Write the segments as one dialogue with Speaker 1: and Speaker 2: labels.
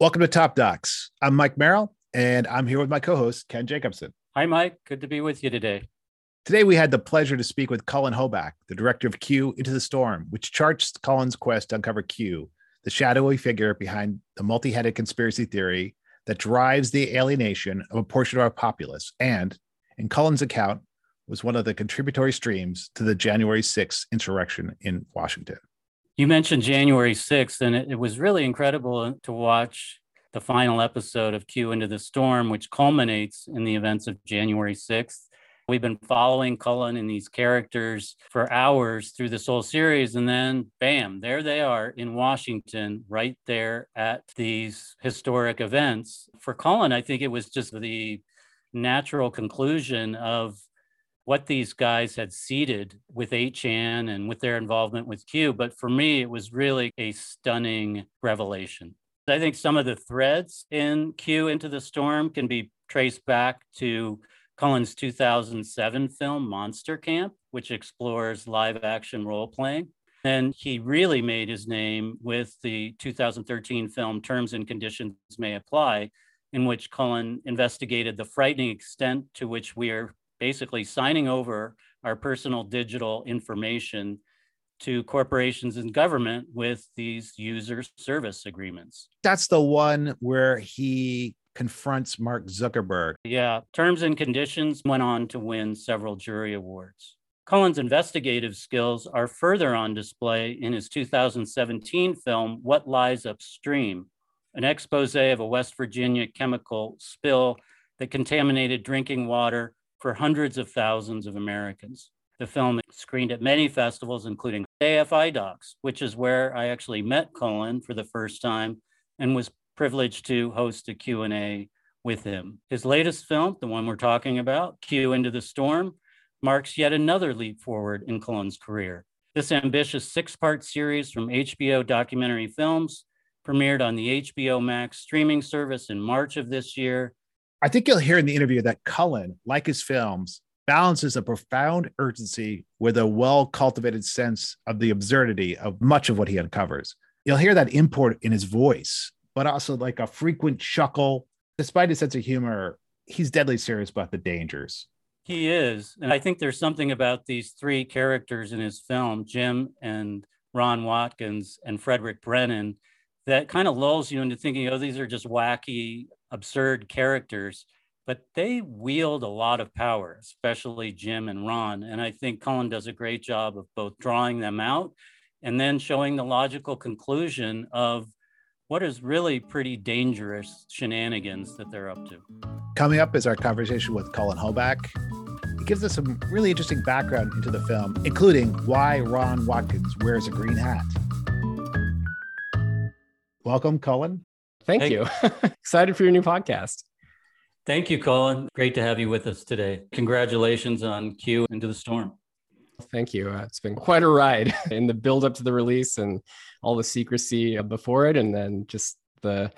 Speaker 1: Welcome to Top Docs. I'm Mike Merrill, and I'm here with my co host, Ken Jacobson.
Speaker 2: Hi, Mike. Good to be with you today.
Speaker 1: Today, we had the pleasure to speak with Cullen Hoback, the director of Q Into the Storm, which charts Cullen's quest to uncover Q, the shadowy figure behind the multi headed conspiracy theory that drives the alienation of a portion of our populace, and, in Cullen's account, was one of the contributory streams to the January 6th insurrection in Washington.
Speaker 2: You mentioned January 6th, and it, it was really incredible to watch the final episode of Q Into the Storm, which culminates in the events of January 6th. We've been following Cullen and these characters for hours through this whole series. And then, bam, there they are in Washington, right there at these historic events. For Cullen, I think it was just the natural conclusion of what these guys had seeded with 8chan and with their involvement with Q. But for me, it was really a stunning revelation. I think some of the threads in Q Into the Storm can be traced back to Cullen's 2007 film Monster Camp, which explores live action role playing. And he really made his name with the 2013 film Terms and Conditions May Apply, in which Cullen investigated the frightening extent to which we are basically signing over our personal digital information to corporations and government with these user service agreements.
Speaker 1: That's the one where he confronts Mark Zuckerberg.
Speaker 2: Yeah, Terms and Conditions went on to win several jury awards. Cullen's investigative skills are further on display in his 2017 film, What Lies Upstream, an expose of a West Virginia chemical spill that contaminated drinking water for hundreds of thousands of Americans. The film screened at many festivals, including AFI Docs, which is where I actually met Cullen for the first time and was privileged to host a Q&A with him. His latest film, the one we're talking about, Q Into the Storm, marks yet another leap forward in Cullen's career. This ambitious six-part series from HBO Documentary Films premiered on the HBO Max streaming service in March of this year
Speaker 1: I think you'll hear in the interview that Cullen, like his films, balances a profound urgency with a well cultivated sense of the absurdity of much of what he uncovers. You'll hear that import in his voice, but also like a frequent chuckle. Despite his sense of humor, he's deadly serious about the dangers.
Speaker 2: He is. And I think there's something about these three characters in his film, Jim and Ron Watkins and Frederick Brennan, that kind of lulls you into thinking, oh, these are just wacky absurd characters, but they wield a lot of power, especially Jim and Ron. And I think Cullen does a great job of both drawing them out and then showing the logical conclusion of what is really pretty dangerous shenanigans that they're up to.
Speaker 1: Coming up is our conversation with Cullen Hoback. He gives us some really interesting background into the film, including why Ron Watkins wears a green hat. Welcome, Cullen.
Speaker 3: Thank hey. you. Excited for your new podcast.
Speaker 2: Thank you, Cullen. Great to have you with us today. Congratulations on Q Into the Storm.
Speaker 3: Thank you. Uh, it's been quite a ride in the build up to the release and all the secrecy before it, and then just the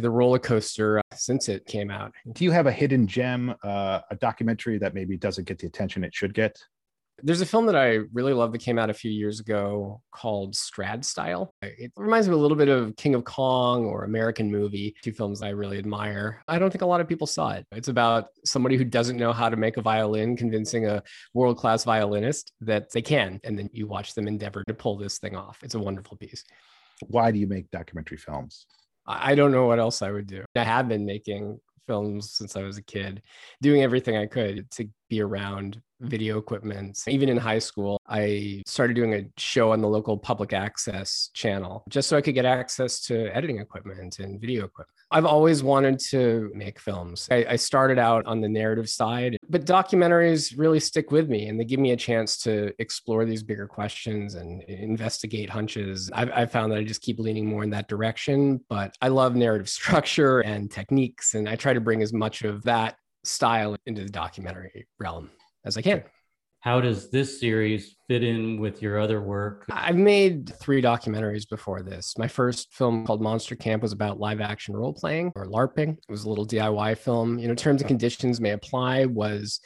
Speaker 3: the roller coaster uh, since it came out.
Speaker 1: Do you have a hidden gem, uh, a documentary that maybe doesn't get the attention it should get?
Speaker 3: There's a film that I really love that came out a few years ago called Strad Style. It reminds me a little bit of King of Kong or American Movie, two films I really admire. I don't think a lot of people saw it. It's about somebody who doesn't know how to make a violin, convincing a world class violinist that they can. And then you watch them endeavor to pull this thing off. It's a wonderful piece.
Speaker 1: Why do you make documentary films?
Speaker 3: I don't know what else I would do. I have been making films since I was a kid, doing everything I could to be around video equipment. Even in high school, I started doing a show on the local public access channel just so I could get access to editing equipment and video equipment. I've always wanted to make films. I, I, started out on the narrative side, but documentaries really stick with me and they give me a chance to explore these bigger questions and investigate hunches. I've, I've found that I just keep leaning more in that direction, but I love narrative structure and techniques, and I try to bring as much of that style into the documentary realm as I can.
Speaker 2: How does this series fit in with your other work?
Speaker 3: I've made three documentaries before this. My first film called Monster Camp was about live action role playing or LARPing. It was a little DIY film. You know, terms and conditions may apply was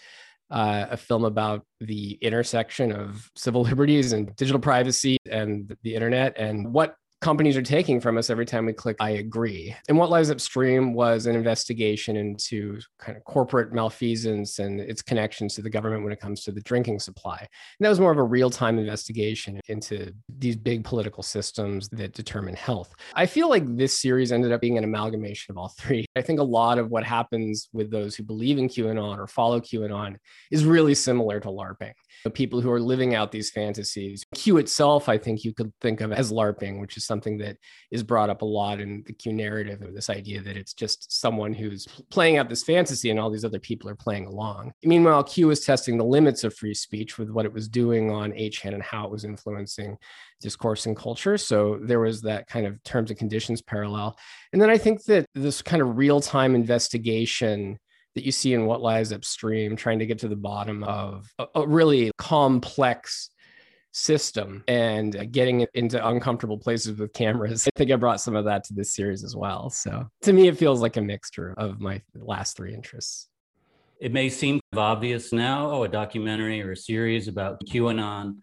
Speaker 3: uh, a film about the intersection of civil liberties and digital privacy and the internet and what companies are taking from us every time we click I agree. And what lies upstream was an investigation into kind of corporate malfeasance and its connections to the government when it comes to the drinking supply. And that was more of a real-time investigation into these big political systems that determine health. I feel like this series ended up being an amalgamation of all three. I think a lot of what happens with those who believe in QAnon or follow QAnon is really similar to LARPing. The people who are living out these fantasies. Q itself, I think you could think of as LARPing, which is something that is brought up a lot in the Q narrative of this idea that it's just someone who's playing out this fantasy and all these other people are playing along. Meanwhile, Q was testing the limits of free speech with what it was doing on 8chan and how it was influencing discourse and culture. So there was that kind of terms and conditions parallel. And then I think that this kind of real time investigation that you see in what lies upstream, trying to get to the bottom of a, a really complex system and getting it into uncomfortable places with cameras. I think I brought some of that to this series as well. So to me, it feels like a mixture of my last three interests.
Speaker 2: It may seem obvious now, oh, a documentary or a series about QAnon,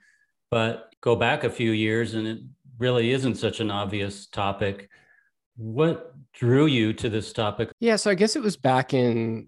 Speaker 2: but go back a few years and it really isn't such an obvious topic. What drew you to this topic?
Speaker 3: Yeah, so I guess it was back in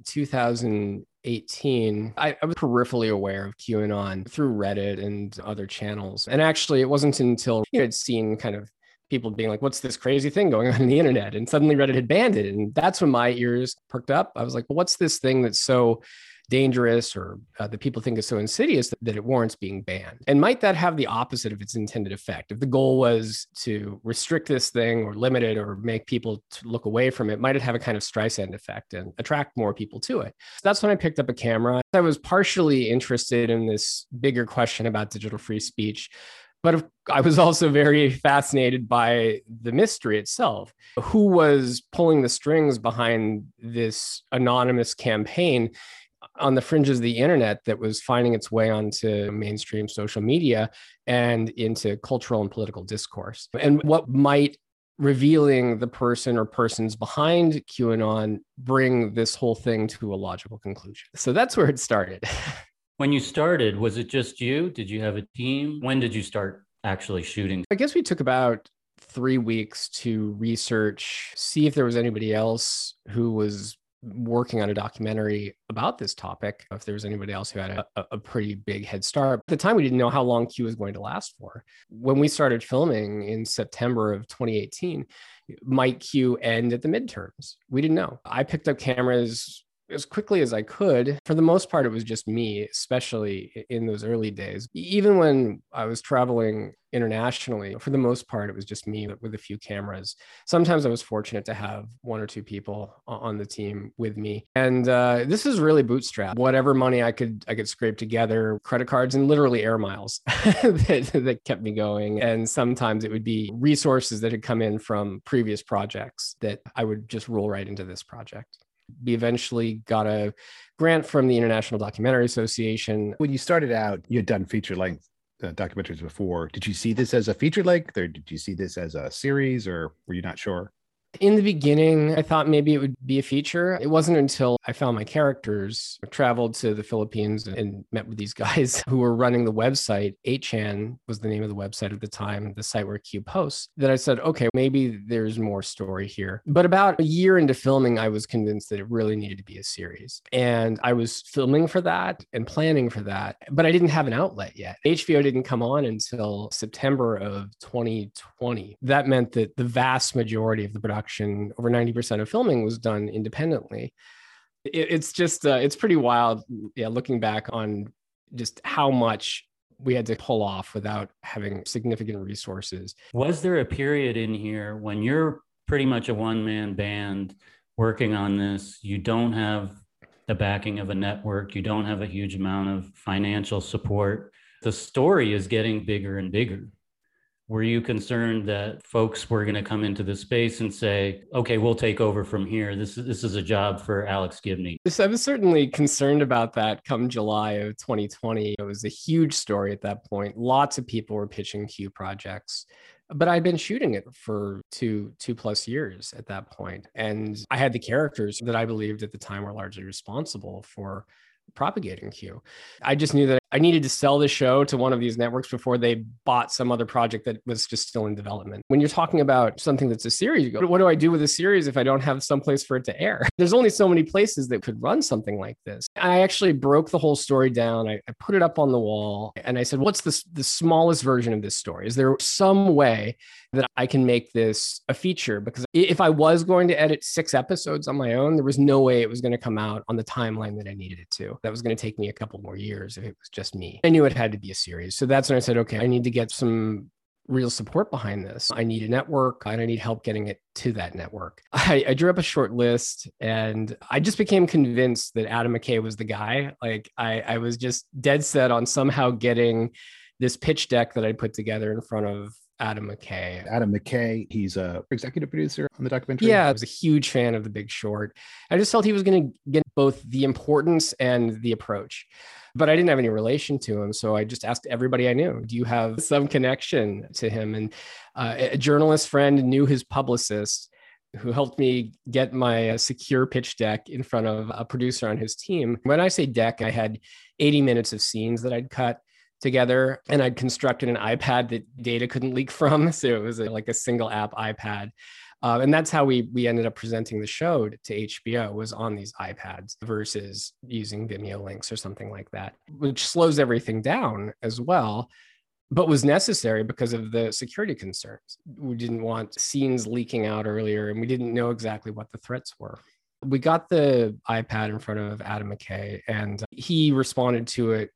Speaker 3: 2018. I, I, was peripherally aware of QAnon through Reddit and other channels. And actually, it wasn't until you know, I'd seen kind of people being like, what's this crazy thing going on in the internet? And suddenly Reddit had banned it. And that's when my ears perked up. I was like, well, what's this thing that's so dangerous or uh, that people think is so insidious that, that, it warrants being banned? And might that have the opposite of its intended effect? If the goal was to restrict this thing or limit it or make people look away from it, might it have a kind of Streisand effect and attract more people to it? So that's when I picked up a camera. I was partially interested in this bigger question about digital free speech. But I was also very fascinated by the mystery itself. Who was pulling the strings behind this anonymous campaign? On the fringes of the internet that was finding its way onto mainstream social media and into cultural and political discourse. And what might revealing the person or persons behind QAnon bring this whole thing to a logical conclusion. So that's where it started.
Speaker 2: when you started, was it just you? Did you have a team? When did you start actually shooting?
Speaker 3: I guess we took about three weeks to research, see if there was anybody else who was working on a documentary about this topic if there was anybody else who had a, a, pretty big head start. At the time, we didn't know how long Q was going to last for. When we started filming in September of 2018, might Q end at the midterms? We didn't know. I picked up cameras as quickly as I could. For the most part, it was just me, especially in those early days. Even when I was traveling internationally, for the most part, it was just me with a few cameras. Sometimes I was fortunate to have one or two people on the team with me. And uh, this is really bootstrap. Whatever money I could I could scrape together, credit cards and literally air miles that, that kept me going. And sometimes it would be resources that had come in from previous projects that I would just roll right into this project we eventually got a grant from the International Documentary Association.
Speaker 1: When you started out, you had done feature length uh, documentaries before. Did you see this as a feature length or did you see this as a series or were you not sure?
Speaker 3: In the beginning, I thought maybe it would be a feature. It wasn't until I found my characters, traveled to the Philippines and met with these guys who were running the website. 8chan was the name of the website at the time, the site where Q posts, that I said, okay, maybe there's more story here. But about a year into filming, I was convinced that it really needed to be a series. And I was filming for that and planning for that, but I didn't have an outlet yet. HBO didn't come on until September of 2020. That meant that the vast majority of the production production, over 90% of filming was done independently. It, it's just, uh, it's pretty wild. Yeah, looking back on just how much we had to pull off without having significant resources.
Speaker 2: Was there a period in here when you're pretty much a one man band working on this? You don't have the backing of a network, you don't have a huge amount of financial support. The story is getting bigger and bigger were you concerned that folks were going to come into the space and say, okay, we'll take over from here? This is, this is a job for Alex Gibney.
Speaker 3: I was certainly concerned about that come July of 2020. It was a huge story at that point. Lots of people were pitching Q projects but I'd been shooting it for two two plus years at that point, and I had the characters that I believed at the time were largely responsible for propagating Q. I just knew that I needed to sell the show to one of these networks before they bought some other project that was just still in development. When you're talking about something that's a series, you go, what do I do with a series if I don't have some place for it to air? There's only so many places that could run something like this. I actually broke the whole story down. I, I put it up on the wall and I said, what's the, the smallest version of this story? Is there some way that I can make this a feature? Because if I was going to edit six episodes on my own, there was no way it was going to come out on the timeline that I needed it to that was going to take me a couple more years if it was just me. I knew it had to be a series. So that's when I said, okay, I need to get some real support behind this. I need a network and I need help getting it to that network. I, I, drew up a short list and I just became convinced that Adam McKay was the guy. Like I, I was just dead set on somehow getting this pitch deck that I put together in front of Adam McKay.
Speaker 1: Adam McKay, he's a executive producer on the documentary.
Speaker 3: Yeah, I was a huge fan of The Big Short. I just felt he was going to get both the importance and the approach. But I didn't have any relation to him. So I just asked everybody I knew, do you have some connection to him? And uh, a journalist friend knew his publicist who helped me get my uh, secure pitch deck in front of a producer on his team. When I say deck, I had 80 minutes of scenes that I'd cut together and I'd constructed an iPad that data couldn't leak from. So it was a, like a single app iPad. Uh, and that's how we we ended up presenting the show to HBO was on these iPads versus using Vimeo links or something like that, which slows everything down as well, but was necessary because of the security concerns. We didn't want scenes leaking out earlier, and we didn't know exactly what the threats were. We got the iPad in front of Adam McKay, and he responded to it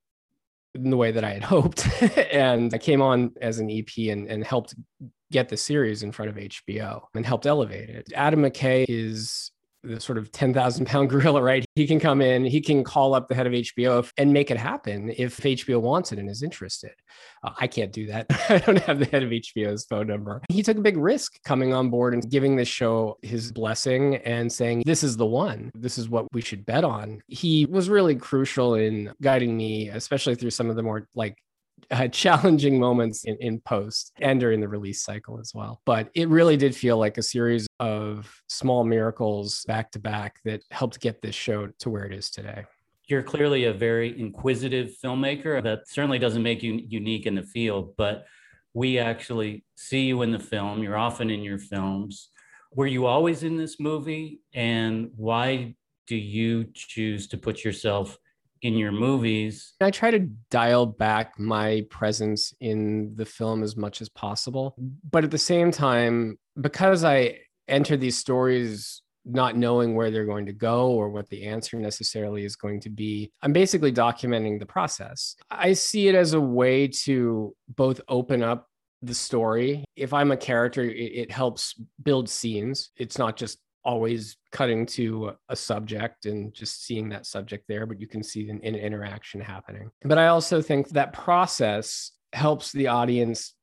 Speaker 3: in the way that I had hoped. and I came on as an EP and, and helped get the series in front of HBO and helped elevate it. Adam McKay is the sort of 10,000 pound gorilla, right? He can come in, he can call up the head of HBO and make it happen if HBO wants it and is interested. Uh, I can't do that. I don't have the head of HBO's phone number. He took a big risk coming on board and giving this show his blessing and saying, This is the one. This is what we should bet on. He was really crucial in guiding me, especially through some of the more like uh, challenging moments in, in post and during the release cycle as well. But it really did feel like a series of small miracles back to back that helped get this show to where it is today.
Speaker 2: You're clearly a very inquisitive filmmaker. That certainly doesn't make you unique in the field, but we actually see you in the film. You're often in your films. Were you always in this movie? And why do you choose to put yourself in your movies.
Speaker 3: I try to dial back my presence in the film as much as possible. But at the same time, because I enter these stories not knowing where they're going to go or what the answer necessarily is going to be, I'm basically documenting the process. I see it as a way to both open up the story. If I'm a character, it, helps build scenes. It's not just always cutting to a subject and just seeing that subject there, but you can see an, an interaction happening. But I also think that process helps the audience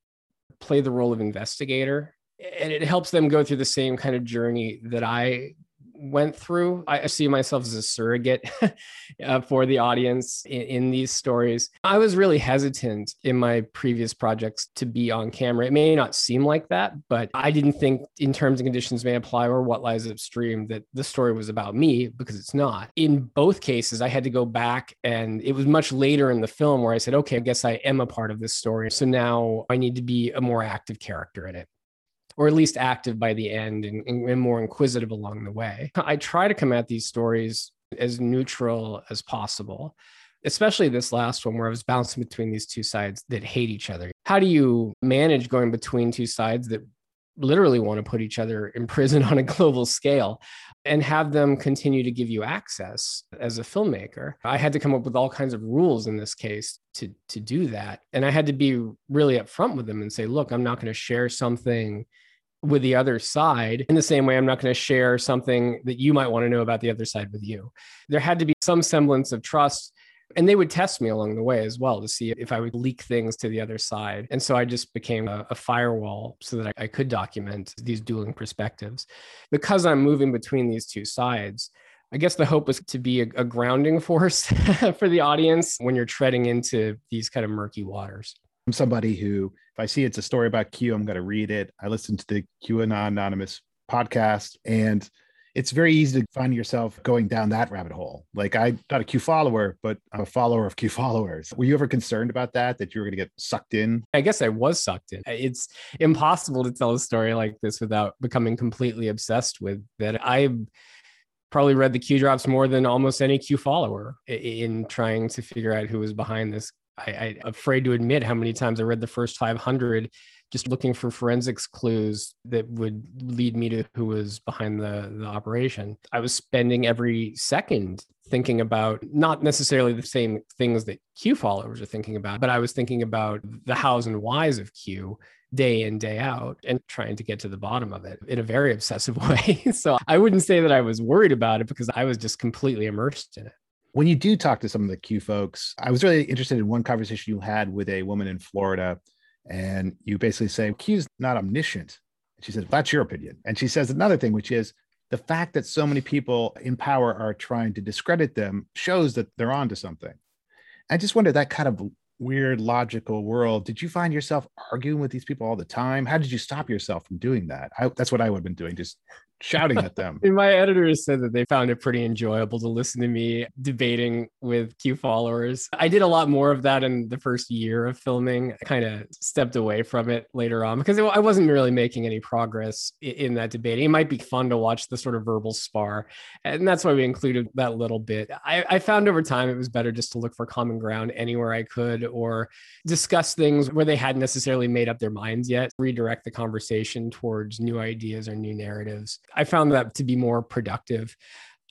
Speaker 3: play the role of investigator and it helps them go through the same kind of journey that I went through. I see myself as a surrogate uh, for the audience in, in, these stories. I was really hesitant in my previous projects to be on camera. It may not seem like that, but I didn't think in terms and conditions may apply or what lies upstream that the story was about me because it's not. In both cases, I had to go back and it was much later in the film where I said, okay, I guess I am a part of this story. So now I need to be a more active character in it or at least active by the end and, and more inquisitive along the way. I try to come at these stories as neutral as possible especially this last one where I was bouncing between these two sides that hate each other. How do you manage going between two sides that literally want to put each other in prison on a global scale and have them continue to give you access as a filmmaker. I had to come up with all kinds of rules in this case to to do that. And I had to be really upfront with them and say, look, I'm not going to share something with the other side in the same way i'm not going to share something that you might want to know about the other side with you. There had to be some semblance of trust and they would test me along the way as well to see if i would leak things to the other side. And so i just became a, a firewall so that I, I could document these dueling perspectives. Because i'm moving between these two sides I guess the hope was to be a, a grounding force for the audience when you're treading into these kind of murky waters.
Speaker 1: I'm somebody who, if I see it's a story about Q, I'm going to read it. I listen to the QAnon Anonymous podcast, and it's very easy to find yourself going down that rabbit hole. Like I'm not a Q follower, but I'm a follower of Q followers. Were you ever concerned about that, that you were going to get sucked in?
Speaker 3: I guess I was sucked in. It's impossible to tell a story like this without becoming completely obsessed with that. I probably read the Q drops more than almost any Q follower in trying to figure out who was behind this. I, I afraid to admit how many times I read the first 500 just looking for forensics clues that would lead me to who was behind the, the operation. I was spending every second thinking about not necessarily the same things that Q followers are thinking about, but I was thinking about the hows and whys of Q day in, day out, and trying to get to the bottom of it in a very obsessive way. so I wouldn't say that I was worried about it because I was just completely immersed in it
Speaker 1: when you do talk to some of the Q folks, I was really interested in one conversation you had with a woman in Florida and you basically say Q's not omniscient. And she says, that's your opinion. And she says another thing, which is the fact that so many people in power are trying to discredit them shows that they're onto something. I just wonder that kind of weird logical world. Did you find yourself arguing with these people all the time? How did you stop yourself from doing that? I, that's what I would have been doing, just shouting at them.
Speaker 3: my editors said that they found it pretty enjoyable to listen to me debating with Q followers. I did a lot more of that in the first year of filming. I kind of stepped away from it later on because I wasn't really making any progress in that debating. It might be fun to watch the sort of verbal spar. And that's why we included that little bit. I, I found over time it was better just to look for common ground anywhere I could or discuss things where they hadn't necessarily made up their minds yet, redirect the conversation towards new ideas or new narratives. I found that to be more productive.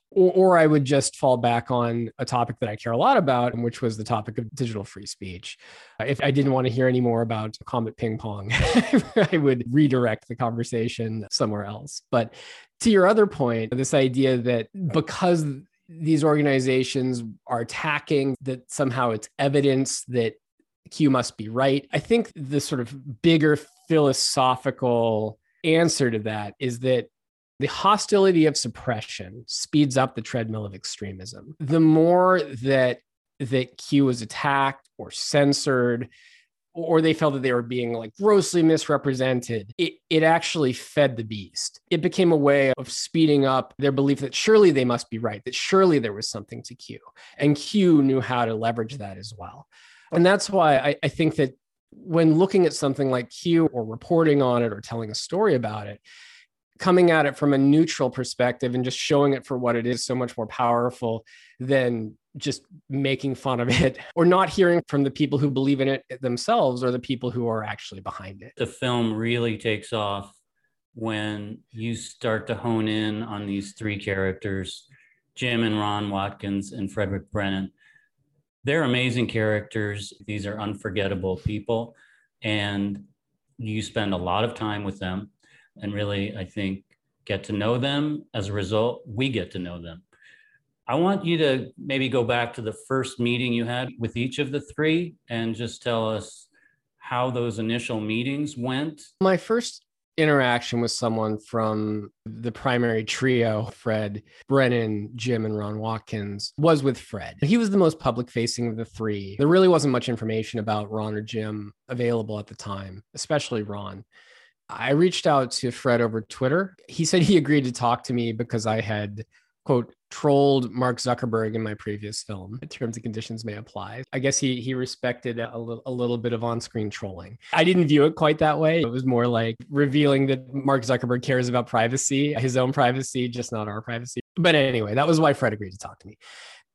Speaker 3: Or, or, I would just fall back on a topic that I care a lot about, which was the topic of digital free speech. If I didn't want to hear any more about Comet Ping Pong, I would redirect the conversation somewhere else. But to your other point, this idea that because these organizations are attacking, that somehow it's evidence that Q must be right. I think the sort of bigger philosophical answer to that is that the hostility of suppression speeds up the treadmill of extremism. The more that that Q was attacked or censored, or they felt that they were being like grossly misrepresented, it, it actually fed the beast. It became a way of speeding up their belief that surely they must be right, that surely there was something to Q. And Q knew how to leverage that as well. And that's why I, I think that when looking at something like Q or reporting on it or telling a story about it, coming at it from a neutral perspective and just showing it for what it is so much more powerful than just making fun of it or not hearing from the people who believe in it themselves or the people who are actually behind it.
Speaker 2: The film really takes off when you start to hone in on these three characters Jim and Ron Watkins and Frederick Brennan. They're amazing characters. These are unforgettable people. And you spend a lot of time with them and really, I think, get to know them. As a result, we get to know them. I want you to maybe go back to the first meeting you had with each of the three and just tell us how those initial meetings went.
Speaker 3: My first interaction with someone from the primary trio, Fred, Brennan, Jim, and Ron Watkins, was with Fred. He was the most public facing of the three. There really wasn't much information about Ron or Jim available at the time, especially Ron. I reached out to Fred over Twitter. He said he agreed to talk to me because I had, quote, trolled Mark Zuckerberg in my previous film. Terms and conditions may apply. I guess he he respected a, little bit of on-screen trolling. I didn't view it quite that way. It was more like revealing that Mark Zuckerberg cares about privacy, his own privacy, just not our privacy. But anyway, that was why Fred agreed to talk to me.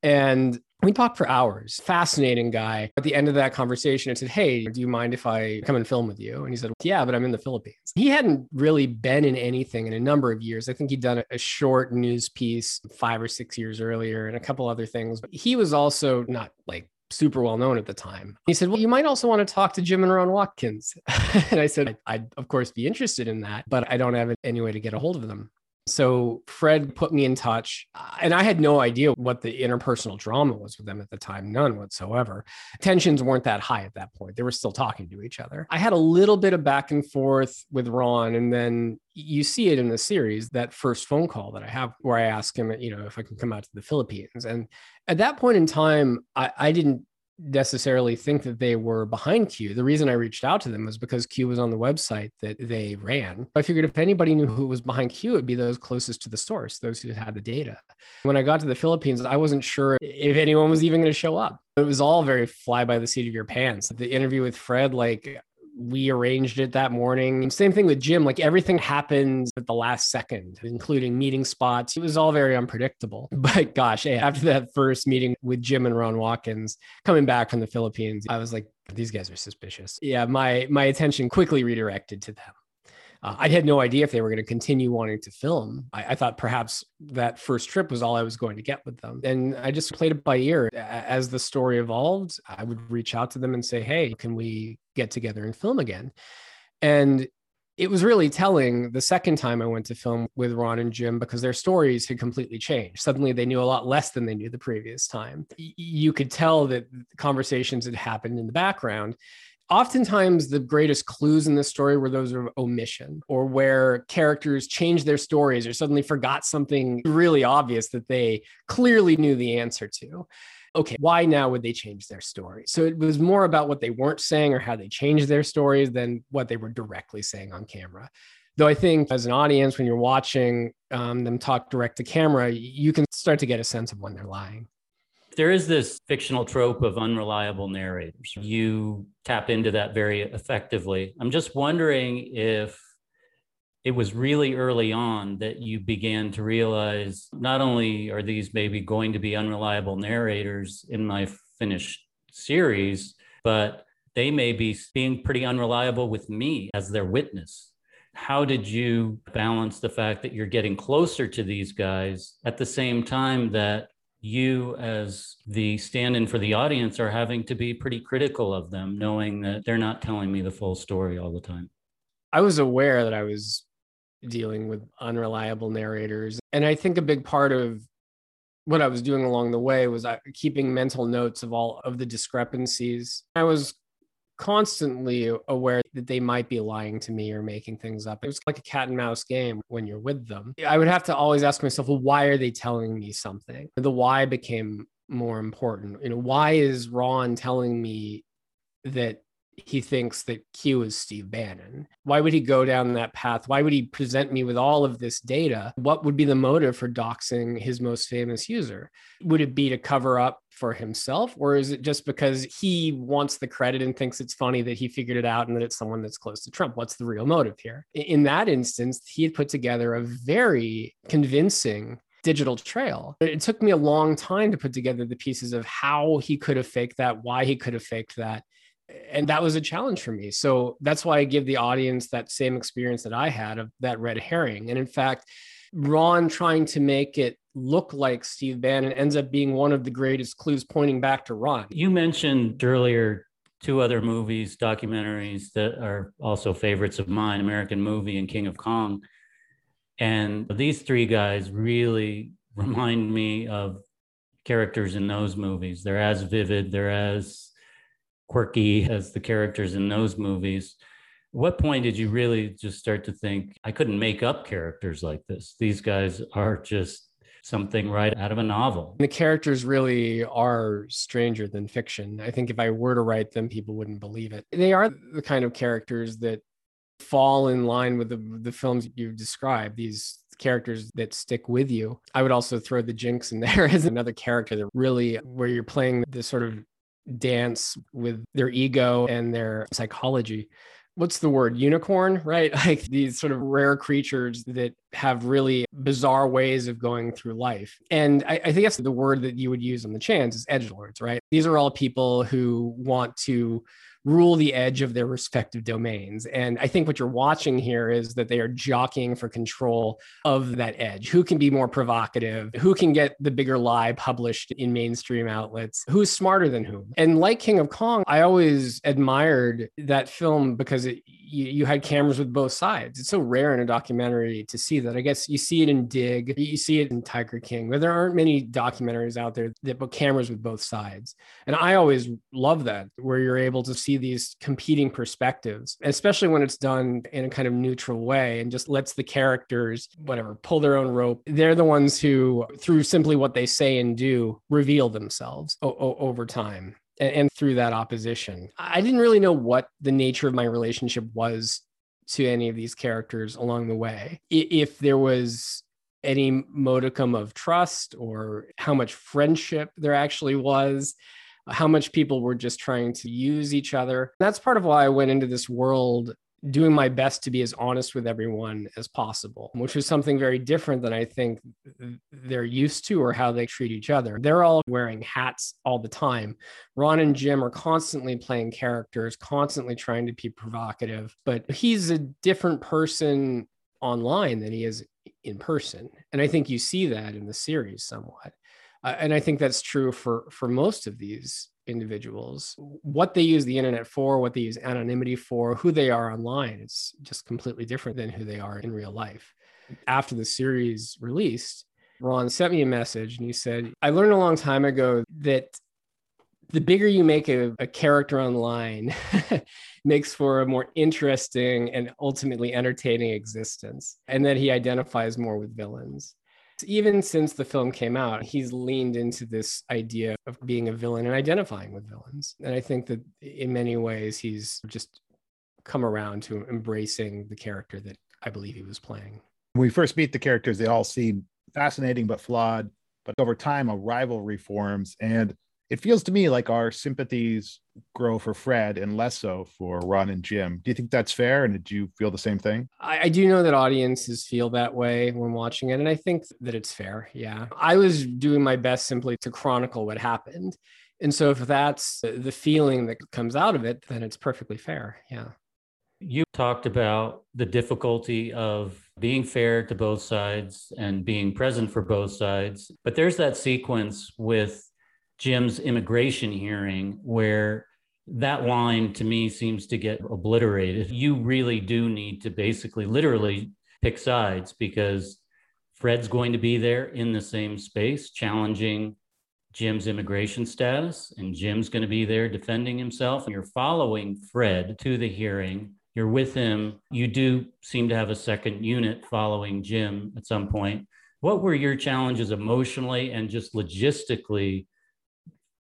Speaker 3: And we talked for hours. Fascinating guy. At the end of that conversation, I said, Hey, do you mind if I come and film with you? And he said, Yeah, but I'm in the Philippines. He hadn't really been in anything in a number of years. I think he'd done a short news piece five or six years earlier and a couple other things. But he was also not like super well known at the time. He said, Well, you might also want to talk to Jim and Ron Watkins. and I said, I'd, of course be interested in that, but I don't have any way to get a hold of them. So Fred put me in touch, and I had no idea what the interpersonal drama was with them at the time, none whatsoever. Tensions weren't that high at that point. They were still talking to each other. I had a little bit of back and forth with Ron, and then you see it in the series, that first phone call that I have where I ask him, you know, if I can come out to the Philippines. And at that point in time, I, I didn't necessarily think that they were behind Q. The reason I reached out to them was because Q was on the website that they ran. I figured if anybody knew who was behind Q, it'd be those closest to the source, those who had the data. When I got to the Philippines, I wasn't sure if anyone was even going to show up. It was all very fly by the seat of your pants. The interview with Fred, like we arranged it that morning. Same thing with Jim. Like everything happens at the last second, including meeting spots. It was all very unpredictable. But gosh, after that first meeting with Jim and Ron Watkins coming back from the Philippines, I was like, these guys are suspicious. Yeah, my my attention quickly redirected to them. Uh, I had no idea if they were going to continue wanting to film. I, I, thought perhaps that first trip was all I was going to get with them. And I just played it by ear. As the story evolved, I would reach out to them and say, hey, can we get together and film again? And it was really telling the second time I went to film with Ron and Jim because their stories had completely changed. Suddenly they knew a lot less than they knew the previous time. You could tell that conversations had happened in the background oftentimes the greatest clues in the story were those of omission or where characters changed their stories or suddenly forgot something really obvious that they clearly knew the answer to okay, why now would they change their story? So it was more about what they weren't saying or how they changed their stories than what they were directly saying on camera. Though I think as an audience, when you're watching um, them talk direct to camera, you can start to get a sense of when they're lying.
Speaker 2: There is this fictional trope of unreliable narrators. You tap into that very effectively. I'm just wondering if it was really early on that you began to realize not only are these maybe going to be unreliable narrators in my finished series, but they may be being pretty unreliable with me as their witness. How did you balance the fact that you're getting closer to these guys at the same time that you as the stand-in for the audience are having to be pretty critical of them knowing that they're not telling me the full story all the time
Speaker 3: i was aware that i was dealing with unreliable narrators and i think a big part of what i was doing along the way was uh, keeping mental notes of all of the discrepancies i was constantly aware that they might be lying to me or making things up. It was like a cat and mouse game when you're with them. I would have to always ask myself, well, why are they telling me something? The why became more important. You know, why is Ron telling me that he thinks that Q is Steve Bannon. Why would he go down that path? Why would he present me with all of this data? What would be the motive for doxing his most famous user? Would it be to cover up for himself, or is it just because he wants the credit and thinks it's funny that he figured it out and that it's someone that's close to Trump? What's the real motive here? In that instance, he had put together a very convincing digital trail. It took me a long time to put together the pieces of how he could have faked that, why he could have faked that and that was a challenge for me. So that's why I give the audience that same experience that I had of that red herring. And in fact, Ron trying to make it look like Steve Bannon ends up being one of the greatest clues pointing back to Ron.
Speaker 2: You mentioned earlier two other movies, documentaries that are also favorites of mine American Movie and King of Kong. And these three guys really remind me of characters in those movies. They're as vivid, they're as quirky as the characters in those movies. What point did you really just start to think, I couldn't make up characters like this? These guys are just something right out of a novel.
Speaker 3: The characters really are stranger than fiction. I think if I were to write them, people wouldn't believe it. They are the kind of characters that fall in line with the, the films you described, these characters that stick with you. I would also throw the Jinx in there as another character that really, where you're playing this sort of dance with their ego and their psychology. What's the word? Unicorn, right? Like these sort of rare creatures that have really bizarre ways of going through life. And I, I think that's the word that you would use on the chans is edge lords, right? These are all people who want to rule the edge of their respective domains. And I think what you're watching here is that they are jockeying for control of that edge. Who can be more provocative? Who can get the bigger lie published in mainstream outlets? Who's smarter than whom? And like King of Kong, I always admired that film because it, you, you had cameras with both sides. It's so rare in a documentary to see that. I guess you see it in Dig, you see it in Tiger King, but there aren't many documentaries out there that put cameras with both sides. And I always love that, where you're able to see these competing perspectives, especially when it's done in a kind of neutral way and just lets the characters, whatever, pull their own rope. They're the ones who, through simply what they say and do, reveal themselves o- o- over time. and, and through that opposition. I didn't really know what the nature of my relationship was to any of these characters along the way. If there was any modicum of trust or how much friendship there actually was, how much people were just trying to use each other. That's part of why I went into this world doing my best to be as honest with everyone as possible, which is something very different than I think they're used to or how they treat each other. They're all wearing hats all the time. Ron and Jim are constantly playing characters, constantly trying to be provocative, but he's a different person online than he is in person. And I think you see that in the series somewhat. Uh, and I think that's true for for most of these individuals. What they use the internet for what they use anonymity for who they are online it's just completely different than who they are in real life. After the series released ron sent me a message and he said i learned a long time ago that the bigger you make a, a character online makes for a more interesting and ultimately entertaining existence and that he identifies more with villains even since the film came out, he's leaned into this idea of being a villain and identifying with villains. And I think that in many ways, he's just come around to embracing the character that I believe he was playing.
Speaker 1: When we first meet the characters, they all seem fascinating but flawed. But over time, a rivalry forms. And it feels to me like our sympathies grow for Fred and less so for Ron and Jim. Do you think that's fair? And did you feel the same thing?
Speaker 3: I, I, do know that audiences feel that way when watching it. And I think that it's fair. Yeah. I was doing my best simply to chronicle what happened. And so if that's the feeling that comes out of it, then it's perfectly fair. Yeah.
Speaker 2: You talked about the difficulty of being fair to both sides and being present for both sides. But there's that sequence with Jim's immigration hearing, where that line to me seems to get obliterated. You really do need to basically, literally pick sides because Fred's going to be there in the same space challenging Jim's immigration status, and Jim's going to be there defending himself. You're following Fred to the hearing. You're with him. You do seem to have a second unit following Jim at some point. What were your challenges emotionally and just logistically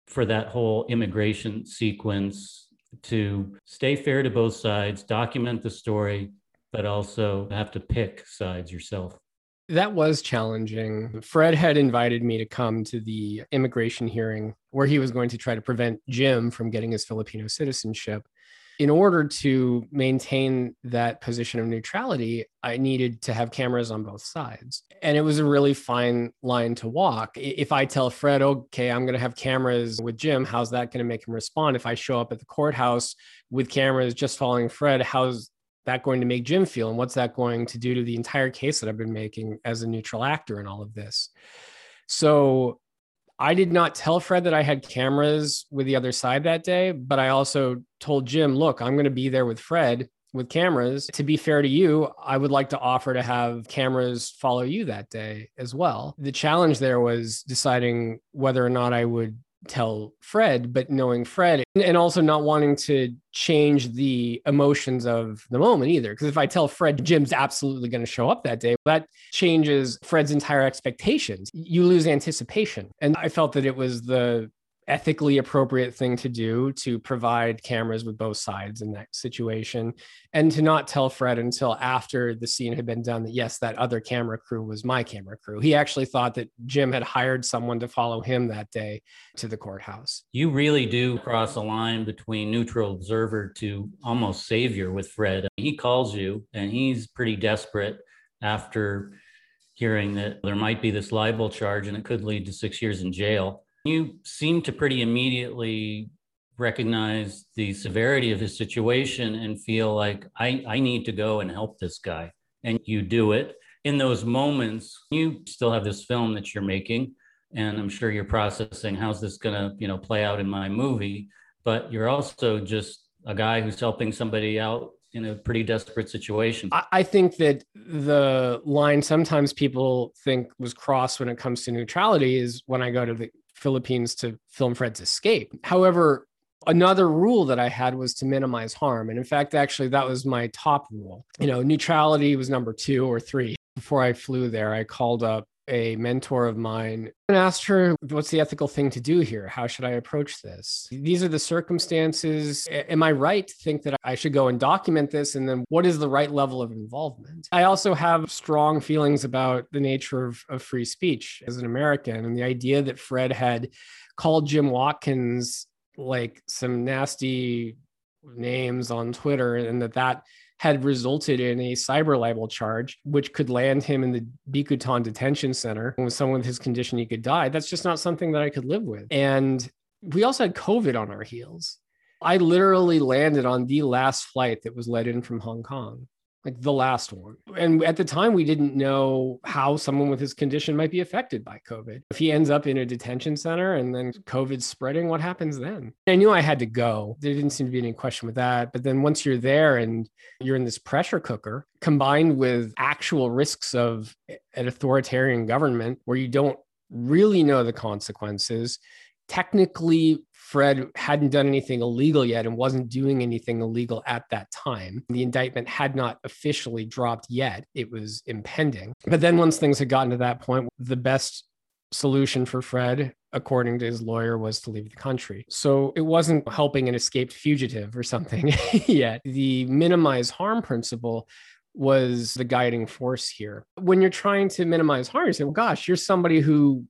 Speaker 2: for that whole immigration sequence to stay fair to both sides, document the story, but also have to pick sides yourself.
Speaker 3: That was challenging. Fred had invited me to come to the immigration hearing where he was going to try to prevent Jim from getting his Filipino citizenship in order to maintain that position of neutrality, I needed to have cameras on both sides. And it was a really fine line to walk. If I tell Fred, okay, I'm going to have cameras with Jim, how's that going to make him respond? If I show up at the courthouse with cameras just following Fred, how's that going to make Jim feel? And what's that going to do to the entire case that I've been making as a neutral actor in all of this? So I did not tell Fred that I had cameras with the other side that day, but I also told Jim, look, I'm going to be there with Fred with cameras. To be fair to you, I would like to offer to have cameras follow you that day as well. The challenge there was deciding whether or not I would tell Fred, but knowing Fred and also not wanting to change the emotions of the moment either. Because if I tell Fred Jim's absolutely going to show up that day, that changes Fred's entire expectations. You lose anticipation. And I felt that it was the ethically appropriate thing to do to provide cameras with both sides in that situation and to not tell Fred until after the scene had been done that yes that other camera crew was my camera crew. He actually thought that Jim had hired someone to follow him that day to the courthouse.
Speaker 2: You really do cross a line between neutral observer to almost savior with Fred. He calls you and he's pretty desperate after hearing that there might be this libel charge and it could lead to 6 years in jail you seem to pretty immediately recognize the severity of his situation and feel like I, I need to go and help this guy. And you do it. In those moments, you still have this film that you're making. And I'm sure you're processing how's this gonna, you know, play out in my movie. But you're also just a guy who's helping somebody out in a pretty desperate situation.
Speaker 3: I think that the line sometimes people think was crossed when it comes to neutrality is when I go to the Philippines to film Fred's escape. However, another rule that I had was to minimize harm. And in fact, actually, that was my top rule. You know, neutrality was number two or three. Before I flew there, I called up a mentor of mine and asked her, What's the ethical thing to do here? How should I approach this? These are the circumstances. Am I right to think that I should go and document this? And then what is the right level of involvement? I also have strong feelings about the nature of, of free speech as an American and the idea that Fred had called Jim Watkins like some nasty names on Twitter and that that had resulted in a cyber libel charge, which could land him in the Bicutan detention center. And with someone with his condition, he could die. That's just not something that I could live with. And we also had COVID on our heels. I literally landed on the last flight that was let in from Hong Kong like the last one. And at the time, we didn't know how someone with his condition might be affected by COVID. If he ends up in a detention center and then COVID's spreading, what happens then? I knew I had to go. There didn't seem to be any question with that. But then once you're there and you're in this pressure cooker, combined with actual risks of an authoritarian government where you don't really know the consequences, technically Fred hadn't done anything illegal yet and wasn't doing anything illegal at that time. The indictment had not officially dropped yet, it was impending. But then, once things had gotten to that point, the best solution for Fred, according to his lawyer, was to leave the country. So it wasn't helping an escaped fugitive or something yet. The minimize harm principle was the guiding force here. When you're trying to minimize harm, you say, well, gosh, you're somebody who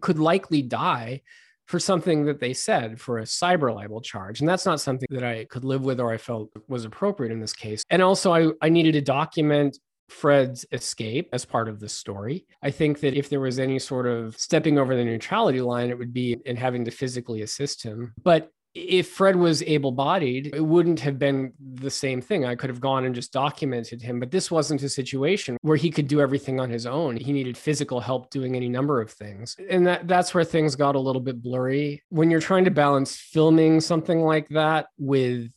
Speaker 3: could likely die for something that they said for a cyber libel charge. And that's not something that I could live with or I felt was appropriate in this case. And also, I, I needed to document Fred's escape as part of the story. I think that if there was any sort of stepping over the neutrality line, it would be in having to physically assist him. But if Fred was able bodied, it wouldn't have been the same thing. I could have gone and just documented him, but this wasn't a situation where he could do everything on his own. He needed physical help doing any number of things. And that, that's where things got a little bit blurry. When you're trying to balance filming something like that with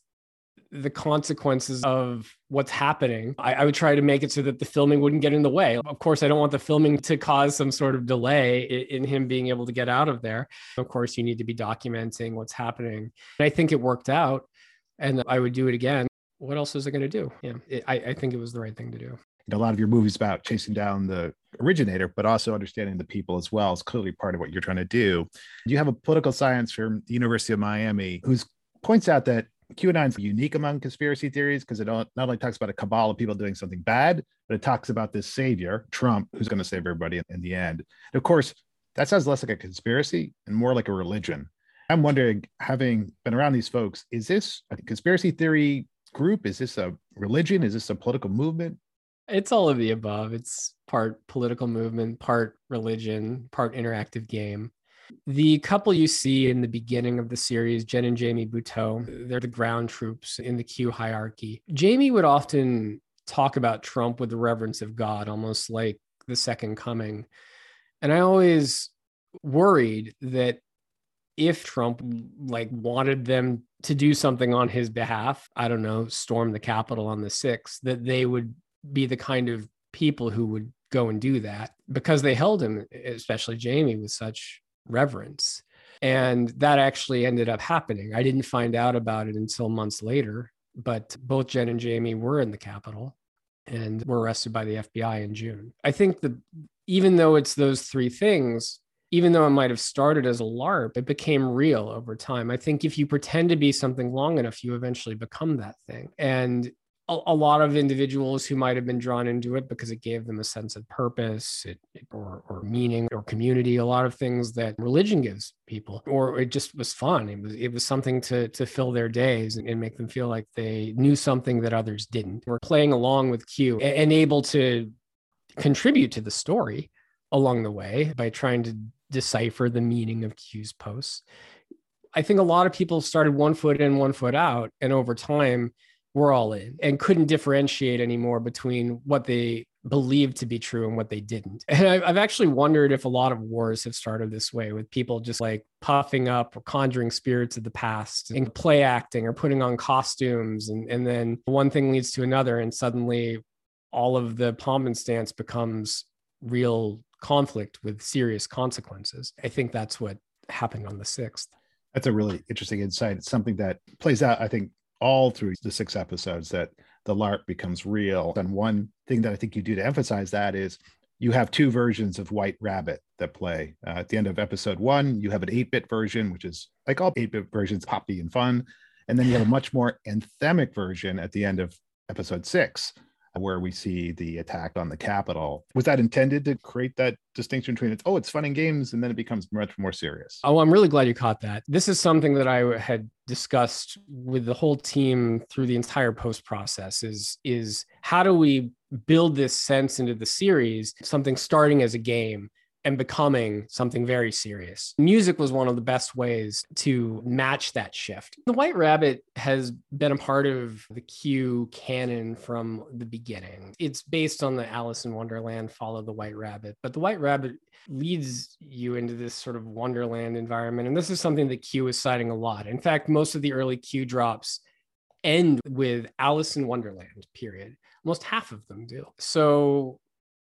Speaker 3: the consequences of what's happening. I, I, would try to make it so that the filming wouldn't get in the way. Of course, I don't want the filming to cause some sort of delay in, in him being able to get out of there. Of course, you need to be documenting what's happening. And I think it worked out, and I would do it again. What else is it going to do? Yeah, it, I, I think it was the right thing to do.
Speaker 1: a lot of your movies about chasing down the originator, but also understanding the people as well is clearly part of what you're trying to do. You have a political science from the University of Miami who's points out that QAnon is unique among conspiracy theories because it not only talks about a cabal of people doing something bad, but it talks about this savior, Trump, who's going to save everybody in the end. And of course, that sounds less like a conspiracy and more like a religion. I'm wondering, having been around these folks, is this a conspiracy theory group? Is this a religion? Is this a political movement?
Speaker 3: It's all of the above. It's part political movement, part religion, part interactive game. The couple you see in the beginning of the series, Jen and Jamie Buteau, they're the ground troops in the Q hierarchy. Jamie would often talk about Trump with the reverence of God, almost like the second coming. And I always worried that if Trump like wanted them to do something on his behalf, I don't know, storm the Capitol on the 6th, that they would be the kind of people who would go and do that because they held him, especially Jamie, with such reverence. And that actually ended up happening. I didn't find out about it until months later, but both Jen and Jamie were in the Capitol and were arrested by the FBI in June. I think that even though it's those three things, even though it might have started as a LARP, it became real over time. I think if you pretend to be something long enough, you eventually become that thing. And a, a, lot of individuals who might have been drawn into it because it gave them a sense of purpose it, it, or, or meaning or community a lot of things that religion gives people or it just was fun. It was it was something to to fill their days and, and make them feel like they knew something that others didn't. We're playing along with q and, and able to contribute to the story along the way by trying to decipher the meaning of q's posts. I think a lot of people started one foot in one foot out and over time were all in and couldn't differentiate anymore between what they believed to be true and what they didn't. And I've actually wondered if a lot of wars have started this way with people just like puffing up or conjuring spirits of the past and play acting or putting on costumes. And, and then one thing leads to another. And suddenly all of the pomp and stance becomes real conflict with serious consequences. I think that's what happened on the 6th.
Speaker 1: That's a really interesting insight. It's something that plays out, I think, all through the six episodes that the LARP becomes real. And one thing that I think you do to emphasize that is you have two versions of White Rabbit that play. Uh, at the end of episode one, you have an 8 bit version, which is like all 8 bit versions, poppy and fun. And then you have a much more anthemic version at the end of episode six, where we see the attack on the Capitol. Was that intended to create that distinction between it's oh, it's fun and games, and then it becomes much more serious?
Speaker 3: Oh, I'm really glad you caught that. This is something that I had discussed with the whole team through the entire post process. Is is how do we build this sense into the series, something starting as a game and becoming something very serious. Music was one of the best ways to match that shift. The White Rabbit has been a part of the Q canon from the beginning. It's based on the Alice in Wonderland Follow the White Rabbit, but the White Rabbit leads you into this sort of Wonderland environment. And this is something that Q is citing a lot. In fact, most of the early Q drops end with Alice in Wonderland, period. Almost half of them do. So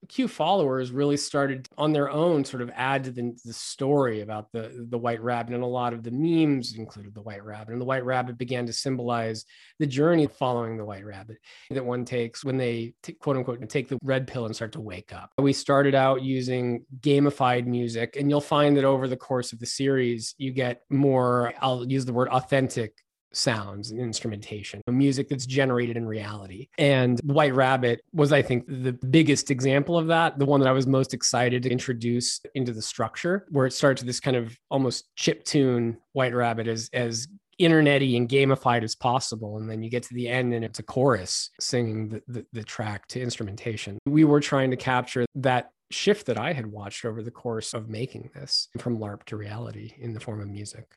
Speaker 3: Q followers really started on their own sort of add to the, the, story about the, the white rabbit. And a lot of the memes included the white rabbit. And the white rabbit began to symbolize the journey following the white rabbit that one takes when they, t- quote unquote, take the red pill and start to wake up. We started out using gamified music, and you'll find that over the course of the series, you get more, I'll use the word authentic sounds and instrumentation, music that's generated in reality. And White Rabbit was, I think, the biggest example of that, the one that I was most excited to introduce into the structure, where it starts this kind of almost chip tune White Rabbit as as internety and gamified as possible. And then you get to the end and it's a chorus singing the, the, the track to instrumentation. We were trying to capture that shift that i had watched over the course of making this from larp to reality in the form of music.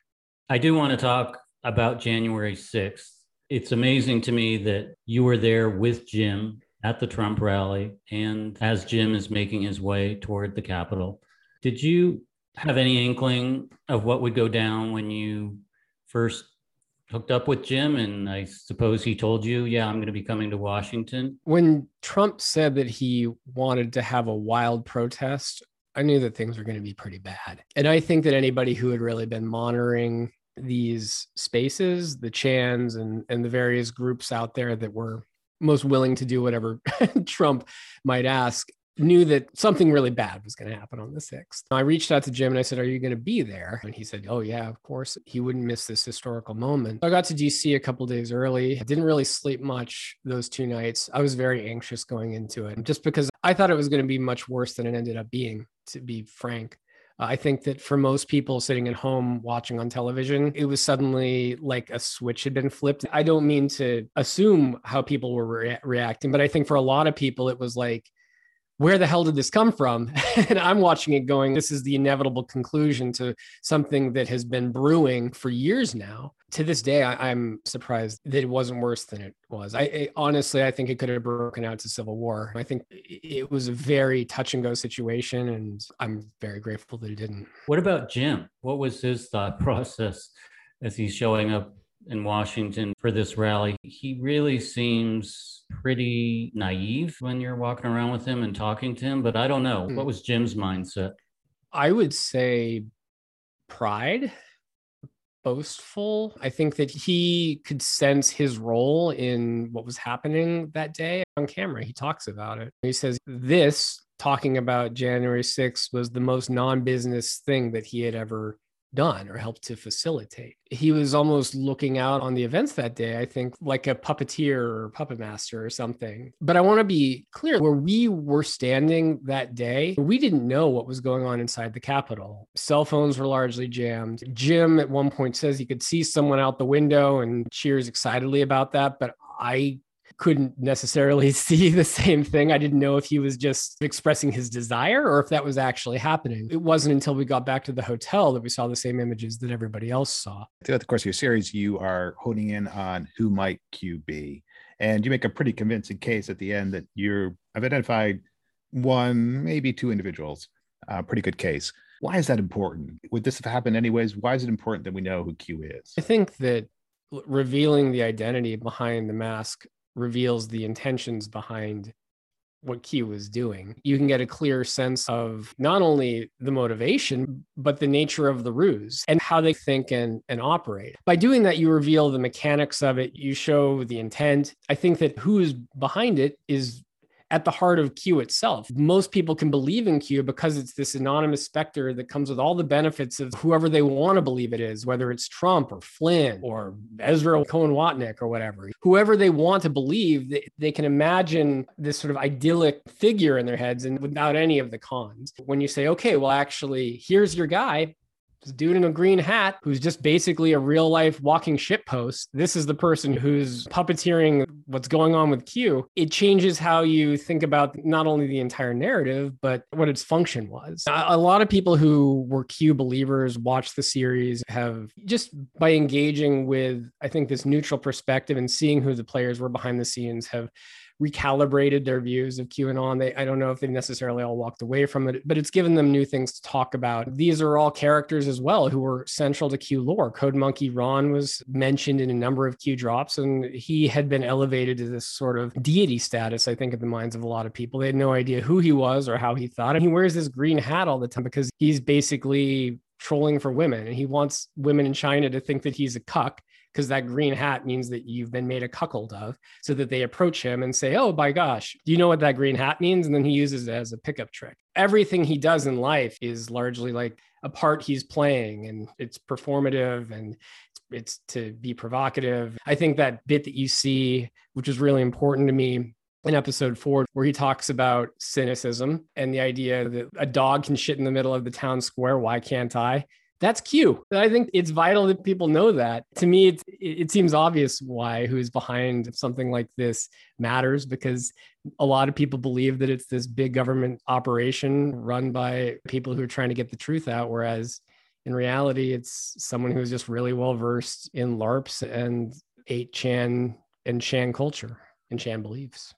Speaker 2: I do want to talk about January 6th. It's amazing to me that you were there with Jim at the Trump rally and as Jim is making his way toward the Capitol. Did you have any inkling of what would go down when you first hooked up with Jim? And I suppose he told you, yeah, I'm going to be coming to Washington.
Speaker 3: When Trump said that he wanted to have a wild protest, I knew that things were going to be pretty bad. And I think that anybody who had really been monitoring these spaces, the Chans and and the various groups out there that were most willing to do whatever Trump might ask, knew that something really bad was going to happen on the 6th. I reached out to Jim and I said, Are you going to be there? And he said, Oh, yeah, of course. He wouldn't miss this historical moment. I got to DC a couple days early. Didn't really sleep much those two nights. I was very anxious going into it just because I thought it was going to be much worse than it ended up being, to be frank. I think that for most people sitting at home watching on television, it was suddenly like a switch had been flipped. I don't mean to assume how people were re- reacting, but I think for a lot of people, it was like, where the hell did this come from? and I'm watching it going, this is the inevitable conclusion to something that has been brewing for years now. To this day, I, am surprised that it wasn't worse than it was. I, honestly, I think it could have broken out to civil war. I think it was a very touch and go situation, and I'm very grateful that it didn't.
Speaker 2: What about Jim? What was his thought process as he's showing up in Washington for this rally. He really seems pretty naive when you're walking around with him and talking to him, but I don't know. What hmm. was Jim's mindset?
Speaker 3: I would say pride, boastful. I think that he could sense his role in what was happening that day on camera. He talks about it. He says, This talking about January 6th was the most non business thing that he had ever done or helped to facilitate. He was almost looking out on the events that day, I think, like a puppeteer or puppet master or something. But I want to be clear where we were standing that day, we didn't know what was going on inside the Capitol. Cell phones were largely jammed. Jim at one point says he could see someone out the window and cheers excitedly about that. But I couldn't necessarily see the same thing. I didn't know if he was just expressing his desire or if that was actually happening. It wasn't until we got back to the hotel that we saw the same images that everybody else saw.
Speaker 1: Throughout the course of your series, you are honing in on who might Q be. And you make a pretty convincing case at the end that you're I've identified one, maybe two individuals. A pretty good case. Why is that important? Would this have happened anyways? Why is it important that we know who Q is?
Speaker 3: I think that revealing the identity behind the mask reveals the intentions behind what Q was doing. You can get a clear sense of not only the motivation, but the nature of the ruse and how they think and, and operate. By doing that, you reveal the mechanics of it, you show the intent. I think that who is behind it is at the heart of Q itself. Most people can believe in Q because it's this anonymous specter that comes with all the benefits of whoever they want to believe it is, whether it's Trump or Flynn or Ezra Cohen Watnick or whatever. Whoever they want to believe, they, can imagine this sort of idyllic figure in their heads and without any of the cons. When you say, okay, well, actually, here's your guy, this dude in a green hat who's just basically a real life walking shit post. This is the person who's puppeteering what's going on with Q. It changes how you think about not only the entire narrative, but what its function was. A lot of people who were Q believers watched the series have just by engaging with, I think, this neutral perspective and seeing who the players were behind the scenes have recalibrated their views of QAnon. They, I don't know if they've necessarily all walked away from it, but it's given them new things to talk about. These are all characters as well who were central to Q lore. Code Monkey Ron was mentioned in a number of Q drops, and he had been elevated to this sort of deity status, I think, in the minds of a lot of people. They had no idea who he was or how he thought. And he wears this green hat all the time because he's basically trolling for women and he wants women in China to think that he's a cuck because that green hat means that you've been made a cuckold of, so that they approach him and say, Oh my gosh, do you know what that green hat means? And then he uses it as a pickup trick. Everything he does in life is largely like a part he's playing, and it's performative and it's to be provocative. I think that bit that you see, which is really important to me in episode four, where he talks about cynicism and the idea that a dog can shit in the middle of the town square. Why can't I? That's Q. I think it's vital that people know that. To me, it, it seems obvious why who's behind something like this matters because a lot of people believe that it's this big government operation run by people who are trying to get the truth out, whereas in reality, it's someone who's just really well versed in LARPs and 8chan and chan culture and chan beliefs.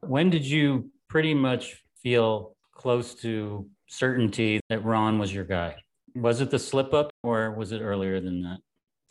Speaker 2: When did you pretty much feel close to certainty that Ron was your guy? Was it the slip up or was it earlier than that?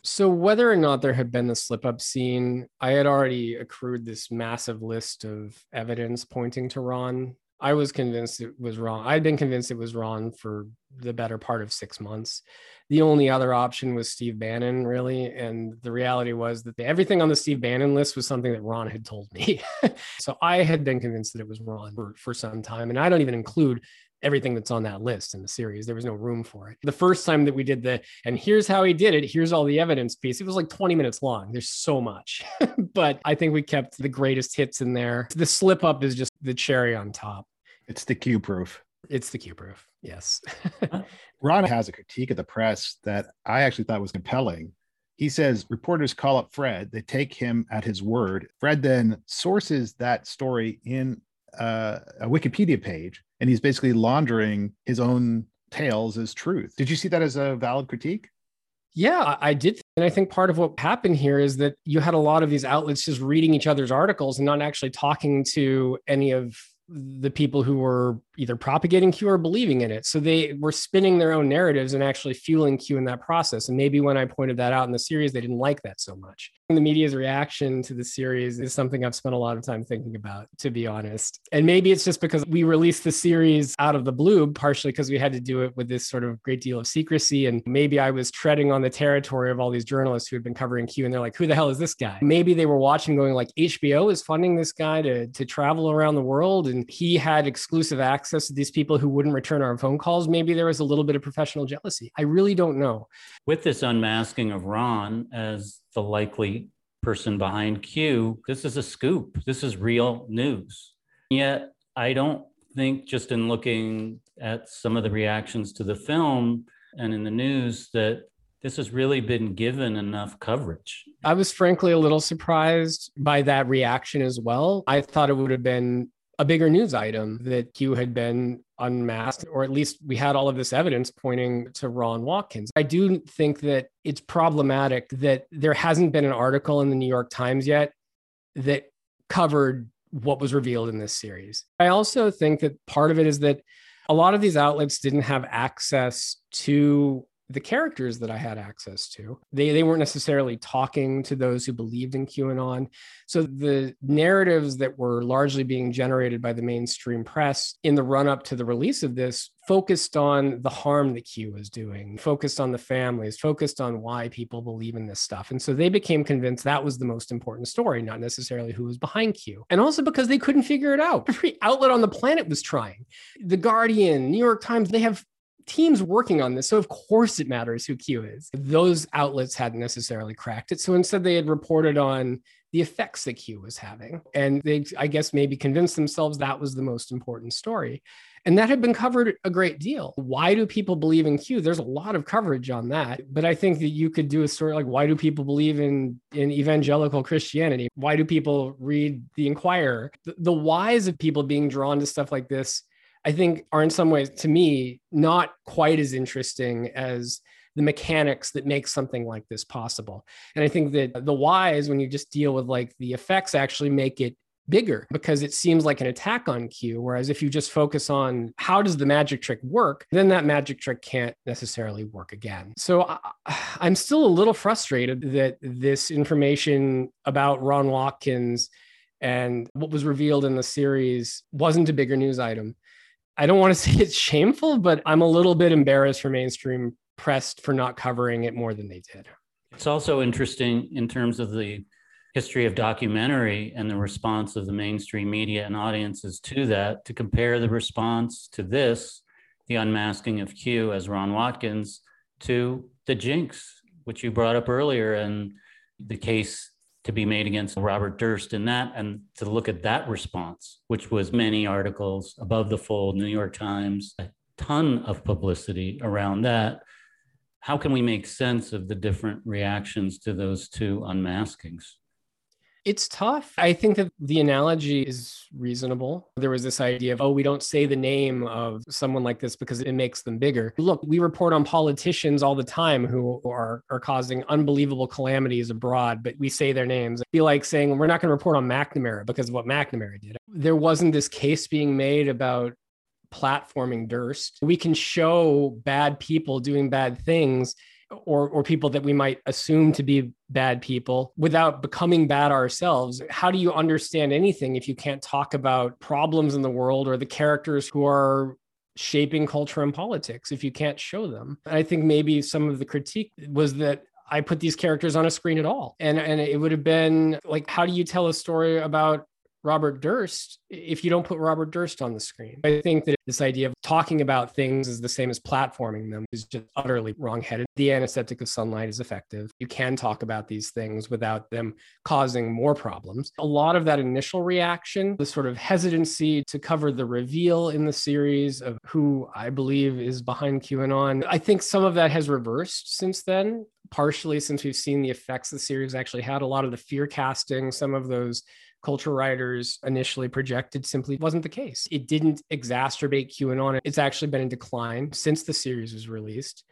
Speaker 3: So, whether or not there had been the slip up scene, I had already accrued this massive list of evidence pointing to Ron. I was convinced it was Ron. I'd been convinced it was Ron for the better part of six months. The only other option was Steve Bannon, really. And the reality was that everything on the Steve Bannon list was something that Ron had told me. so I had been convinced that it was Ron for, for some time. And I don't even include everything that's on that list in the series. There was no room for it. The first time that we did the, and here's how he did it, here's all the evidence piece, it was like 20 minutes long. There's so much. but I think we kept the greatest hits in there. The slip up is just the cherry on top.
Speaker 1: It's the Q proof.
Speaker 3: It's the Q proof. Yes.
Speaker 1: Ron has a critique of the press that I actually thought was compelling. He says reporters call up Fred, they take him at his word. Fred then sources that story in uh, a Wikipedia page, and he's basically laundering his own tales as truth. Did you see that as a valid critique?
Speaker 3: Yeah, I did. And I think part of what happened here is that you had a lot of these outlets just reading each other's articles and not actually talking to any of the people who were either propagating Q or believing in it. So they were spinning their own narratives and actually fueling Q in that process. And maybe when I pointed that out in the series, they didn't like that so much. The media's reaction to the series is something I've spent a lot of time thinking about, to be honest. And maybe it's just because we released the series out of the blue, partially because we had to do it with this sort of great deal of secrecy. And maybe I was treading on the territory of all these journalists who had been covering Q and they're like, who the hell is this guy? Maybe they were watching going like HBO is funding this guy to, to travel around the world and he had exclusive access to these people who wouldn't return our phone calls. Maybe there was a little bit of professional jealousy. I really don't know.
Speaker 2: With this unmasking of Ron as the likely person behind Q, this is a scoop. This is real news. Yet, I don't think just in looking at some of the reactions to the film and in the news that this has really been given enough coverage.
Speaker 3: I was frankly a little surprised by that reaction as well. I thought it would have been a bigger news item that Q had been unmasked, or at least we had all of this evidence pointing to Ron Watkins. I do think that it's problematic that there hasn't been an article in the New York Times yet that covered what was revealed in this series. I also think that part of it is that a lot of these outlets didn't have access to the characters that I had access to. They, they weren't necessarily talking to those who believed in QAnon. So the narratives that were largely being generated by the mainstream press in the run up to the release of this focused on the harm that Q was doing, focused on the families, focused on why people believe in this stuff. And so they became convinced that was the most important story, not necessarily who was behind Q. And also because they couldn't figure it out. Every outlet on the planet was trying. The Guardian, New York Times, they have teams working on this. So of course it matters who Q is. Those outlets hadn't necessarily cracked it. So instead they had reported on the effects that Q was having. And they, I guess, maybe convinced themselves that was the most important story. And that had been covered a great deal. Why do people believe in Q? There's a lot of coverage on that. But I think that you could do a story like why do people believe in, in evangelical Christianity? Why do people read the Inquirer? The, the whys of people being drawn to stuff like this I think are in some ways, to me, not quite as interesting as the mechanics that make something like this possible. And I think that the whys, when you just deal with like the effects, actually make it bigger because it seems like an attack on Q. Whereas if you just focus on how does the magic trick work, then that magic trick can't necessarily work again. So I, I'm still a little frustrated that this information about Ron Watkins and what was revealed in the series wasn't a bigger news item. I don't want to say it's shameful, but I'm a little bit embarrassed for mainstream pressed for not covering it more than they did.
Speaker 2: It's also interesting in terms of the history of documentary and the response of the mainstream media and audiences to that to compare the response to this, the unmasking of Q as Ron Watkins, to the Jinx, which you brought up earlier, and the case to be made against Robert Durst in that and to look at that response, which was many articles above the fold, New York Times, a ton of publicity around that. How can we make sense of the different reactions to those two unmaskings?
Speaker 3: It's tough. I think that the analogy is reasonable. There was this idea of, oh, we don't say the name of someone like this because it makes them bigger. Look, we report on politicians all the time who are, are causing unbelievable calamities abroad, but we say their names. I feel like saying we're not going to report on McNamara because of what McNamara did. There wasn't this case being made about platforming Durst. We can show bad people doing bad things or or people that we might assume to be bad people without becoming bad ourselves how do you understand anything if you can't talk about problems in the world or the characters who are shaping culture and politics if you can't show them i think maybe some of the critique was that I put these characters on a screen at all. And and it would have been like, how do you tell a story about Robert Durst if you don't put Robert Durst on the screen. I think that this idea of talking about things is the same as platforming them is just utterly wrongheaded. The anesthetic of sunlight is effective. You can talk about these things without them causing more problems. A lot of that initial reaction, the sort of hesitancy to cover the reveal in the series of who I believe is behind QAnon, I think some of that has reversed since then partially since we've seen the effects the series actually had a lot of the fear casting some of those culture writers initially projected simply wasn't the case. It didn't exacerbate QAnon. It's actually been in decline since the series was released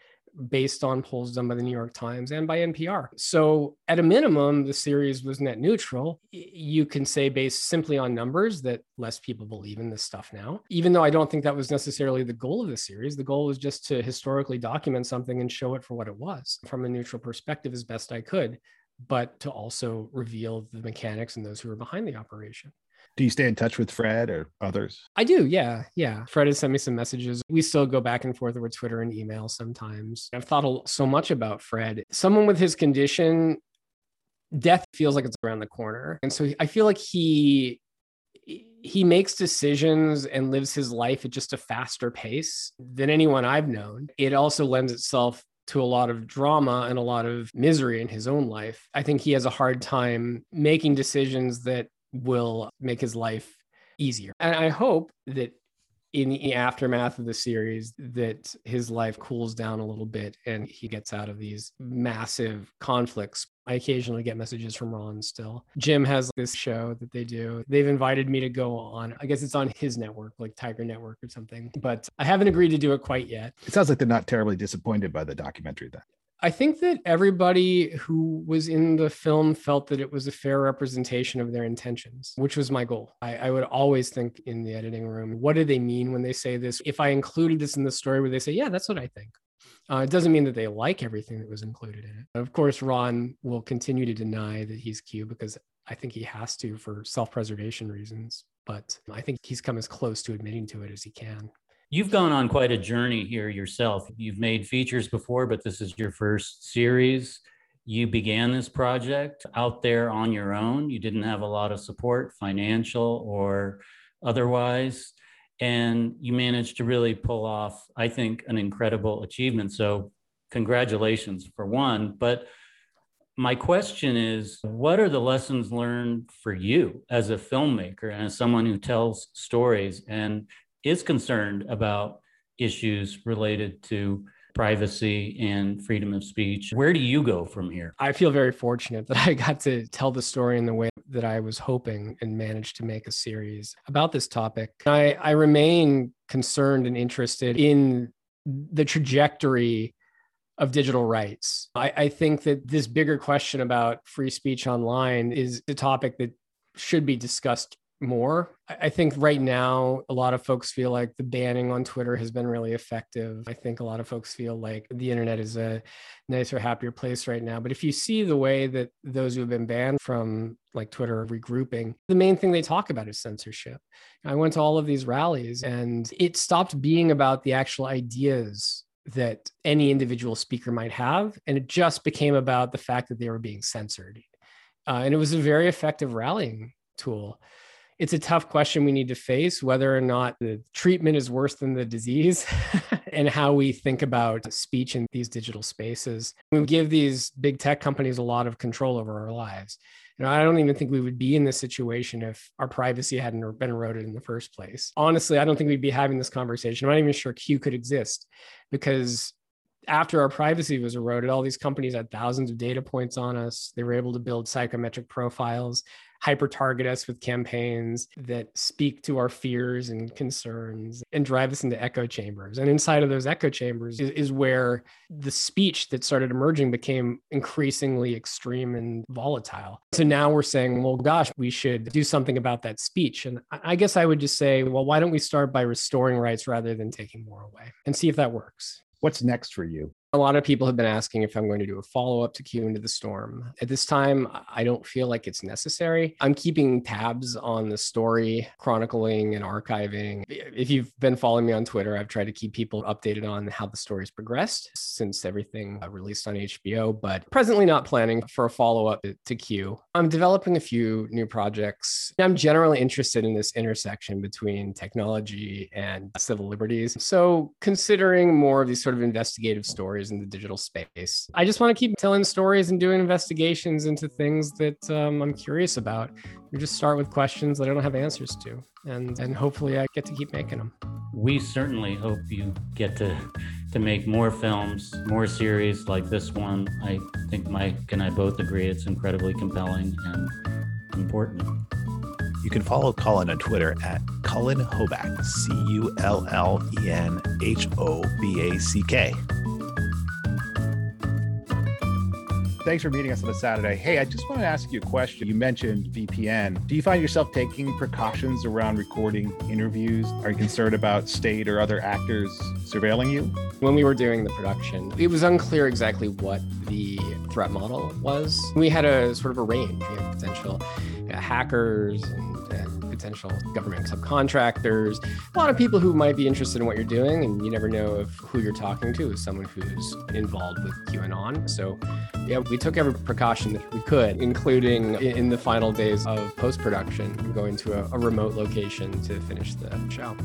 Speaker 3: based on polls done by the New York Times and by NPR. So, at a minimum, the series was net neutral. You can say, based simply on numbers, that less people believe in this stuff now. Even though I don't think that was necessarily the goal of the series, the goal was just to historically document something and show it for what it was from a neutral perspective as best I could but to also reveal the mechanics and those who are behind the operation.
Speaker 1: Do you stay in touch with Fred or others?
Speaker 3: I do. Yeah. Yeah. Fred has sent me some messages. We still go back and forth over Twitter and email sometimes. I've thought so much about Fred. Someone with his condition, death feels like it's around the corner. And so I feel like he he makes decisions and lives his life at just a faster pace than anyone I've known. It also lends itself to a lot of drama and a lot of misery in his own life. I think he has a hard time making decisions that will make his life easier. And I hope that in the aftermath of the series that his life cools down a little bit and he gets out of these massive conflicts. I occasionally get messages from Ron still. Jim has this show that they do. They've invited me to go on. I guess it's on his network, like Tiger Network or something, but I haven't agreed to do it quite yet.
Speaker 1: It sounds like they're not terribly disappointed by the documentary then.
Speaker 3: I think that everybody who was in the film felt that it was a fair representation of their intentions, which was my goal. I, I, would always think in the editing room, what do they mean when they say this? If I included this in the story, would they say, yeah, that's what I think? Uh, it doesn't mean that they like everything that was included in it. Of course, Ron will continue to deny that he's Q because I think he has to for self preservation reasons. But I think he's come as close to admitting to it as he can.
Speaker 2: You've gone on quite a journey here yourself. You've made features before, but this is your first series. You began this project out there on your own. You didn't have a lot of support, financial or otherwise. And you managed to really pull off, I think, an incredible achievement. So, congratulations for one. But my question is what are the lessons learned for you as a filmmaker and as someone who tells stories and is concerned about issues related to privacy and freedom of speech. Where do you go from here?
Speaker 3: I feel very fortunate that I got to tell the story in the way that I was hoping and managed to make a series about this topic. I, I remain concerned and interested in the trajectory of digital rights. I, I think that this bigger question about free speech online is a topic that should be discussed more. I think right now, a lot of folks feel like the banning on Twitter has been really effective. I think a lot of folks feel like the internet is a nicer, happier place right now. But if you see the way that those who have been banned from like Twitter are regrouping, the main thing they talk about is censorship. I went to all of these rallies and it stopped being about the actual ideas that any individual speaker might have. And it just became about the fact that they were being censored. Uh, and it was a very effective rallying tool it's a tough question we need to face whether or not the treatment is worse than the disease and how we think about speech in these digital spaces. We give these big tech companies a lot of control over our lives. You know, I don't even think we would be in this situation if our privacy hadn't er, been eroded in the first place. Honestly, I don't think we'd be having this conversation. I'm not even sure Q could exist because after our privacy was eroded, all these companies had thousands of data points on us. They were able to build psychometric profiles hyper target us with campaigns that speak to our fears and concerns and drive us into echo chambers. And inside of those echo chambers is, is where the speech that started emerging became increasingly extreme and volatile. So now we're saying, well, gosh, we should do something about that speech. And I guess I would just say, well, why don't we start by restoring rights rather than taking more away and see if that works?
Speaker 1: What's next for you?
Speaker 3: A lot of people have been asking if I'm going to do a follow up to Q into the Storm. At this time, I don't feel like it's necessary. I'm keeping tabs on the story, chronicling and archiving. If you've been following me on Twitter, I've tried to keep people updated on how the story's progressed since everything uh, released on HBO, but presently not planning for a follow up to Q. I'm developing a few new projects. I'm generally interested in this intersection between technology and civil liberties. So, considering more of these sort of investigative stories in the digital space. I just want to keep telling stories and doing investigations into things that um, I'm curious about. We just start with questions that I don't have answers to, and and hopefully I get to keep making them.
Speaker 2: We certainly hope you get to to make more films, more series like this one. I think Mike and I both agree it's incredibly compelling and important.
Speaker 1: You can follow Cullen on Twitter at Cullen Hoback, C U L L E N H O B A C K. Thanks for meeting us on a Saturday. Hey, I just want to ask you a question. You mentioned VPN. Do you find yourself taking precautions around recording interviews? Are you concerned about state or other actors surveilling you?
Speaker 3: When we were doing the production, it was unclear exactly what the threat model was. We had a sort of a range. We had potential hackers and potential government subcontractors, a lot of people who might be interested in what you're doing, and you never know if who you're talking to is someone who's involved with QAnon. So, yeah, we took every precaution that we could, including in the final days of post production, going to a, a remote location to finish the show.